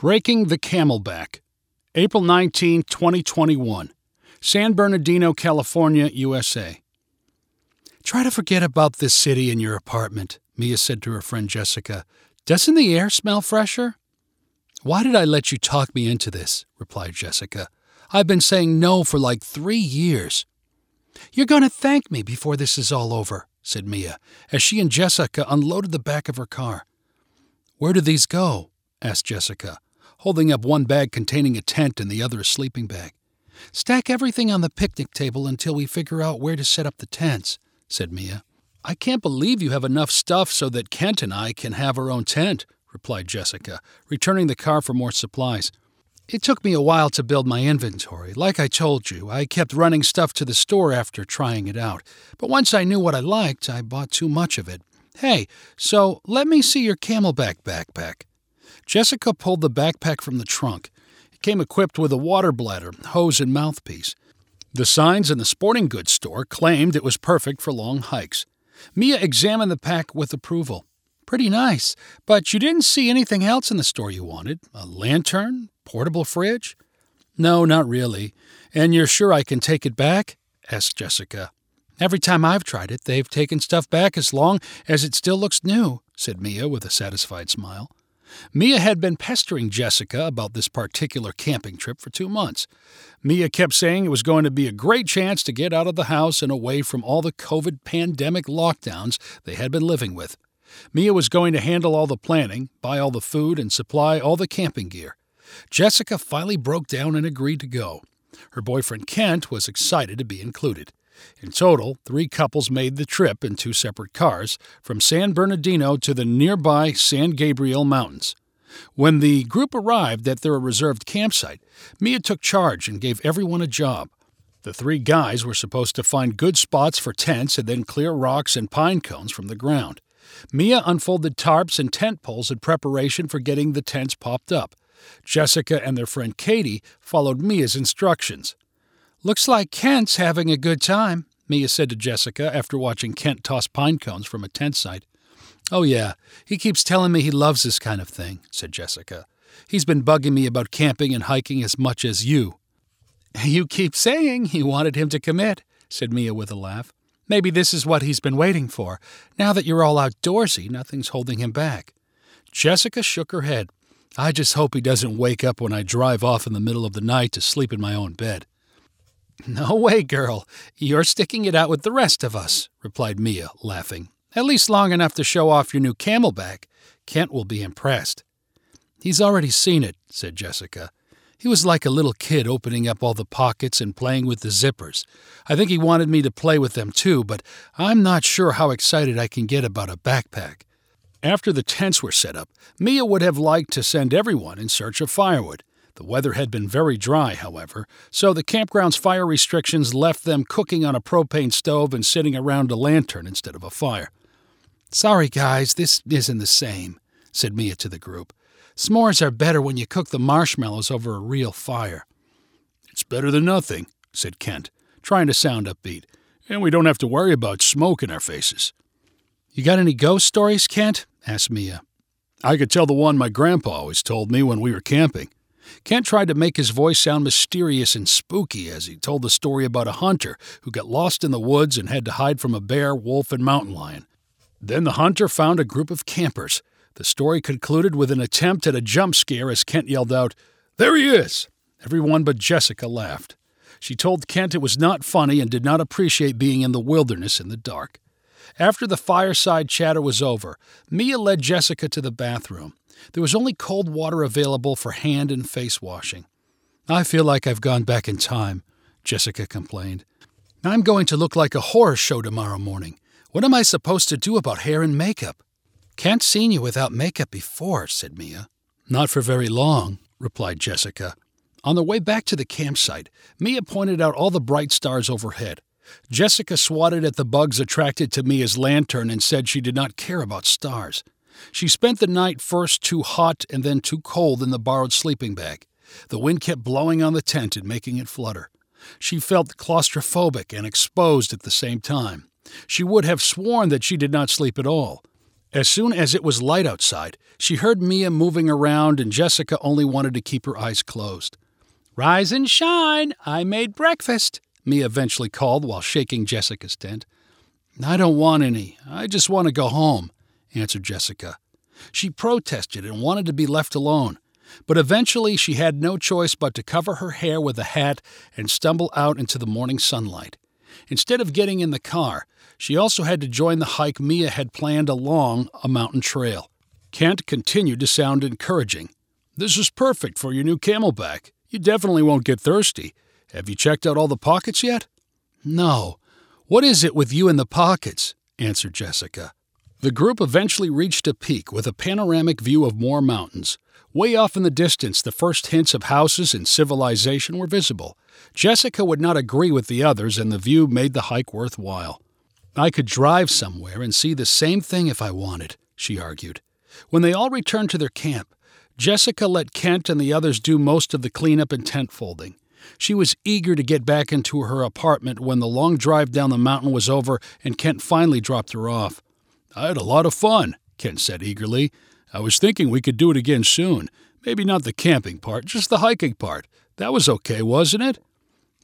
Breaking the CamelBak. April 19, 2021. San Bernardino, California, USA. Try to forget about this city and your apartment, Mia said to her friend Jessica. Doesn't the air smell fresher? Why did I let you talk me into this? replied Jessica. I've been saying no for like three years. You're going to thank me before this is all over, said Mia, as she and Jessica unloaded the back of her car. Where do these go? asked Jessica holding up one bag containing a tent and the other a sleeping bag. Stack everything on the picnic table until we figure out where to set up the tents, said Mia. I can't believe you have enough stuff so that Kent and I can have our own tent, replied Jessica, returning the car for more supplies. It took me a while to build my inventory. Like I told you, I kept running stuff to the store after trying it out. But once I knew what I liked, I bought too much of it. Hey, so let me see your CamelBak backpack. Jessica pulled the backpack from the trunk. It came equipped with a water bladder, hose, and mouthpiece. The signs in the sporting goods store claimed it was perfect for long hikes. Mia examined the pack with approval. Pretty nice, but you didn't see anything else in the store you wanted? A lantern? Portable fridge? No, not really. And you're sure I can take it back? asked Jessica. Every time I've tried it, they've taken stuff back as long as it still looks new, said Mia with a satisfied smile. Mia had been pestering Jessica about this particular camping trip for two months. Mia kept saying it was going to be a great chance to get out of the house and away from all the COVID pandemic lockdowns they had been living with. Mia was going to handle all the planning, buy all the food, and supply all the camping gear. Jessica finally broke down and agreed to go. Her boyfriend Kent was excited to be included. In total, three couples made the trip in two separate cars from San Bernardino to the nearby San Gabriel Mountains. When the group arrived at their reserved campsite, Mia took charge and gave everyone a job. The three guys were supposed to find good spots for tents and then clear rocks and pine cones from the ground. Mia unfolded tarps and tent poles in preparation for getting the tents popped up. Jessica and their friend Katie followed Mia's instructions. Looks like Kent's having a good time, Mia said to Jessica after watching Kent toss pine cones from a tent site. Oh, yeah, he keeps telling me he loves this kind of thing, said Jessica. He's been bugging me about camping and hiking as much as you. You keep saying he wanted him to commit, said Mia with a laugh. Maybe this is what he's been waiting for. Now that you're all outdoorsy, nothing's holding him back. Jessica shook her head. I just hope he doesn't wake up when I drive off in the middle of the night to sleep in my own bed. No way, girl. You're sticking it out with the rest of us, replied Mia, laughing. At least long enough to show off your new CamelBak. Kent will be impressed. He's already seen it, said Jessica. He was like a little kid opening up all the pockets and playing with the zippers. I think he wanted me to play with them too, but I'm not sure how excited I can get about a backpack. After the tents were set up, Mia would have liked to send everyone in search of firewood. The weather had been very dry, however, so the campground's fire restrictions left them cooking on a propane stove and sitting around a lantern instead of a fire. Sorry, guys, this isn't the same, said Mia to the group. S'mores are better when you cook the marshmallows over a real fire. It's better than nothing, said Kent, trying to sound upbeat, and we don't have to worry about smoke in our faces. You got any ghost stories, Kent? asked Mia. I could tell the one my grandpa always told me when we were camping. Kent tried to make his voice sound mysterious and spooky as he told the story about a hunter who got lost in the woods and had to hide from a bear, wolf, and mountain lion. Then the hunter found a group of campers. The story concluded with an attempt at a jump scare as Kent yelled out, There he is! Everyone but Jessica laughed. She told Kent it was not funny and did not appreciate being in the wilderness in the dark. After the fireside chatter was over, Mia led Jessica to the bathroom. There was only cold water available for hand and face washing. I feel like I've gone back in time, Jessica complained. I'm going to look like a horror show tomorrow morning. What am I supposed to do about hair and makeup? Can't seen you without makeup before, said Mia. Not for very long, replied Jessica. On the way back to the campsite, Mia pointed out all the bright stars overhead. Jessica swatted at the bugs attracted to Mia's lantern and said she did not care about stars. She spent the night first too hot and then too cold in the borrowed sleeping bag. The wind kept blowing on the tent and making it flutter. She felt claustrophobic and exposed at the same time. She would have sworn that she did not sleep at all. As soon as it was light outside, she heard Mia moving around, and Jessica only wanted to keep her eyes closed. Rise and shine! I made breakfast, Mia eventually called while shaking Jessica's tent. I don't want any. I just want to go home, answered Jessica. She protested and wanted to be left alone, but eventually she had no choice but to cover her hair with a hat and stumble out into the morning sunlight. Instead of getting in the car, she also had to join the hike Mia had planned along a mountain trail. Kent continued to sound encouraging. This is perfect for your new CamelBak. You definitely won't get thirsty. Have you checked out all the pockets yet? No. What is it with you and the pockets? answered Jessica. The group eventually reached a peak with a panoramic view of more mountains. Way off in the distance, the first hints of houses and civilization were visible. Jessica would not agree with the others, and the view made the hike worthwhile. I could drive somewhere and see the same thing if I wanted, she argued. When they all returned to their camp, Jessica let Kent and the others do most of the cleanup and tent folding. She was eager to get back into her apartment when the long drive down the mountain was over and Kent finally dropped her off. I had a lot of fun, Kent said eagerly. I was thinking we could do it again soon. Maybe not the camping part, just the hiking part. That was okay, wasn't it?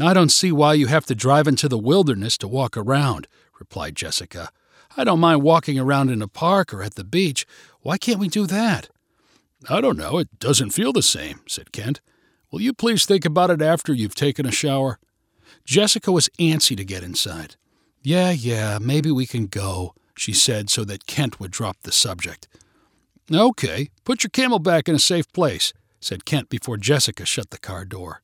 I don't see why you have to drive into the wilderness to walk around, replied Jessica. I don't mind walking around in a park or at the beach. Why can't we do that? I don't know. It doesn't feel the same, said Kent. Will you please think about it after you've taken a shower? Jessica was antsy to get inside. Yeah, yeah, maybe we can go, she said so that Kent would drop the subject. Okay, put your CamelBak in a safe place, said Kent before Jessica shut the car door.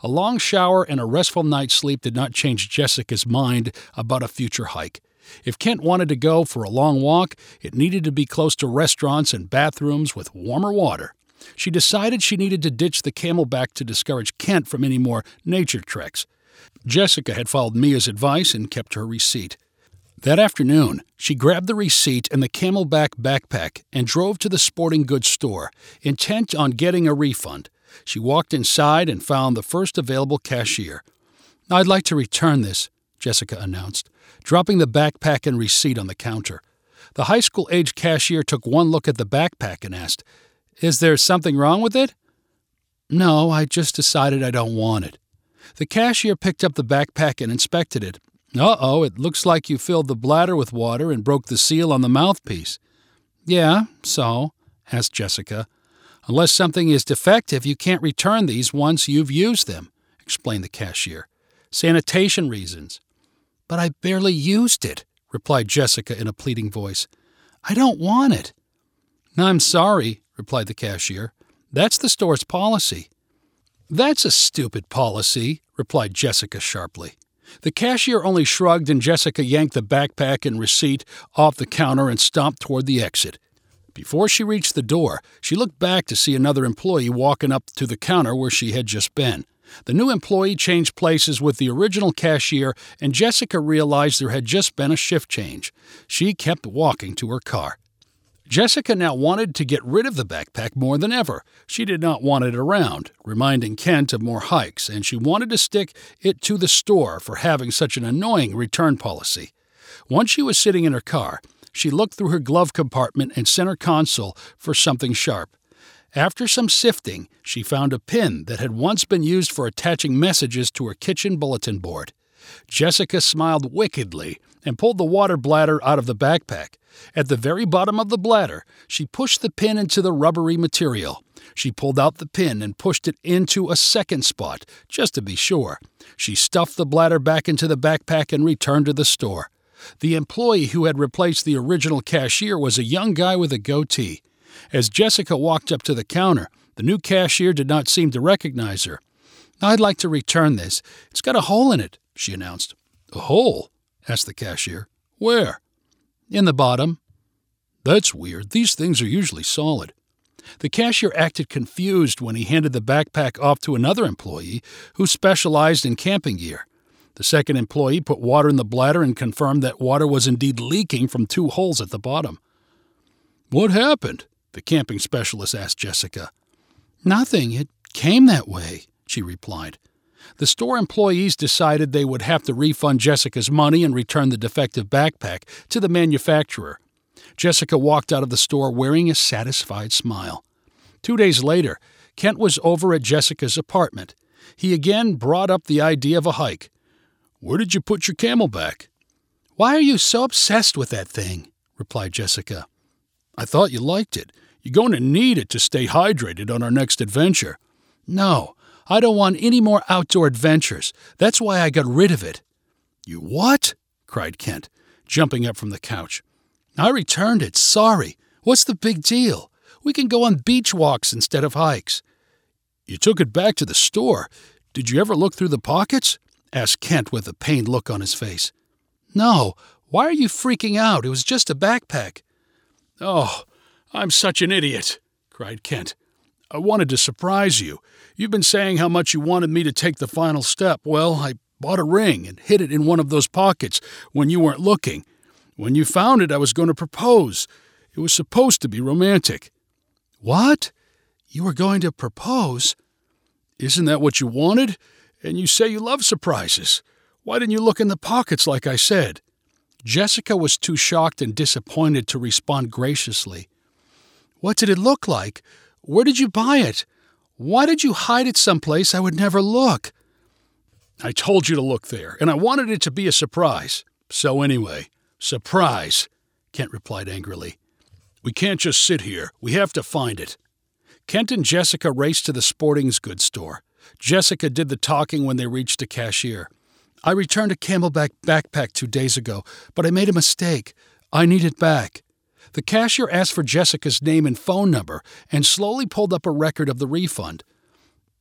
A long shower and a restful night's sleep did not change Jessica's mind about a future hike. If Kent wanted to go for a long walk, it needed to be close to restaurants and bathrooms with warmer water. She decided she needed to ditch the CamelBak to discourage Kent from any more nature treks. Jessica had followed Mia's advice and kept her receipt. That afternoon, she grabbed the receipt and the CamelBak backpack and drove to the sporting goods store, intent on getting a refund. She walked inside and found the first available cashier. I'd like to return this, Jessica announced, dropping the backpack and receipt on the counter. The high school age cashier took one look at the backpack and asked, Is there something wrong with it? No, I just decided I don't want it. The cashier picked up the backpack and inspected it, uh oh, it looks like you filled the bladder with water and broke the seal on the mouthpiece. Yeah, so, asked Jessica. Unless something is defective, you can't return these once you've used them, explained the cashier. Sanitation reasons. But I barely used it, replied Jessica in a pleading voice. I don't want it. I'm sorry, replied the cashier. That's the store's policy. That's a stupid policy, replied Jessica sharply. The cashier only shrugged, and Jessica yanked the backpack and receipt off the counter and stomped toward the exit. Before she reached the door, she looked back to see another employee walking up to the counter where she had just been. The new employee changed places with the original cashier, and Jessica realized there had just been a shift change. She kept walking to her car. Jessica now wanted to get rid of the backpack more than ever. She did not want it around, reminding Kent of more hikes, and she wanted to stick it to the store for having such an annoying return policy. Once she was sitting in her car, she looked through her glove compartment and center console for something sharp. After some sifting, she found a pin that had once been used for attaching messages to her kitchen bulletin board. Jessica smiled wickedly and pulled the water bladder out of the backpack. At the very bottom of the bladder, she pushed the pin into the rubbery material. She pulled out the pin and pushed it into a second spot, just to be sure. She stuffed the bladder back into the backpack and returned to the store. The employee who had replaced the original cashier was a young guy with a goatee. As Jessica walked up to the counter, the new cashier did not seem to recognize her. I'd like to return this. It's got a hole in it, she announced. A hole? Asked the cashier. Where? In the bottom. That's weird. These things are usually solid. The cashier acted confused when he handed the backpack off to another employee who specialized in camping gear. The second employee put water in the bladder and confirmed that water was indeed leaking from two holes at the bottom. What happened? The camping specialist asked Jessica. Nothing. It came that way, she replied. The store employees decided they would have to refund Jessica's money and return the defective backpack to the manufacturer. Jessica walked out of the store wearing a satisfied smile. Two days later, Kent was over at Jessica's apartment. He again brought up the idea of a hike. Where did you put your CamelBak? Why are you so obsessed with that thing? replied Jessica. I thought you liked it. You're going to need it to stay hydrated on our next adventure. No, I don't want any more outdoor adventures. That's why I got rid of it. You what? cried Kent, jumping up from the couch. I returned it. Sorry. What's the big deal? We can go on beach walks instead of hikes. You took it back to the store. Did you ever look through the pockets? asked Kent with a pained look on his face. No. Why are you freaking out? It was just a backpack. Oh, I'm such an idiot, cried Kent. I wanted to surprise you. You've been saying how much you wanted me to take the final step. Well, I bought a ring and hid it in one of those pockets when you weren't looking. When you found it, I was going to propose. It was supposed to be romantic. What? You were going to propose? Isn't that what you wanted? And you say you love surprises. Why didn't you look in the pockets like I said? Jessica was too shocked and disappointed to respond graciously. What did it look like? Where did you buy it? Why did you hide it someplace I would never look? I told you to look there, and I wanted it to be a surprise. So, anyway, surprise, Kent replied angrily. We can't just sit here. We have to find it. Kent and Jessica raced to the sporting goods store. Jessica did the talking when they reached the cashier. I returned a CamelBak backpack two days ago, but I made a mistake. I need it back. The cashier asked for Jessica's name and phone number and slowly pulled up a record of the refund.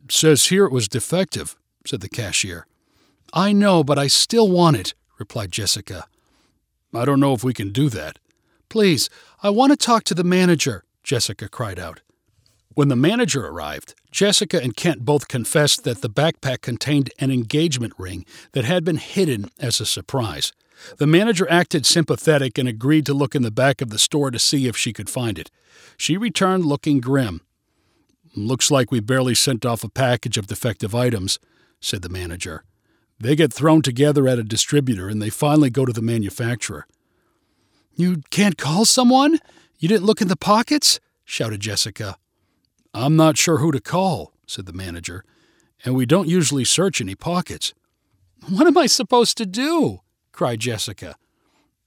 Says here it was defective, said the cashier. I know, but I still want it, replied Jessica. I don't know if we can do that. Please, I want to talk to the manager, Jessica cried out. When the manager arrived, Jessica and Kent both confessed that the backpack contained an engagement ring that had been hidden as a surprise. The manager acted sympathetic and agreed to look in the back of the store to see if she could find it. She returned looking grim. Looks like we barely sent off a package of defective items, said the manager. They get thrown together at a distributor and they finally go to the manufacturer. You can't call someone? You didn't look in the pockets? shouted Jessica. I'm not sure who to call, said the manager, and we don't usually search any pockets. What am I supposed to do? cried Jessica.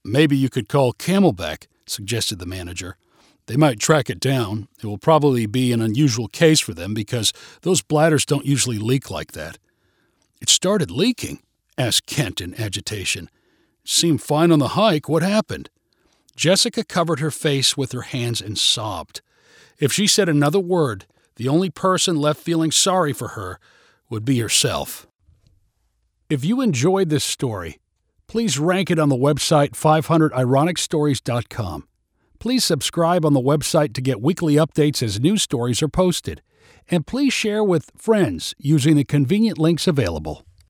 Maybe you could call CamelBak, suggested the manager. They might track it down. It will probably be an unusual case for them because those bladders don't usually leak like that. It started leaking, asked Kent in agitation. It seemed fine on the hike. What happened? Jessica covered her face with her hands and sobbed. If she said another word, the only person left feeling sorry for her would be herself. If you enjoyed this story, please rank it on the website 500ironicstories.com. Please subscribe on the website to get weekly updates as new stories are posted. And please share with friends using the convenient links available.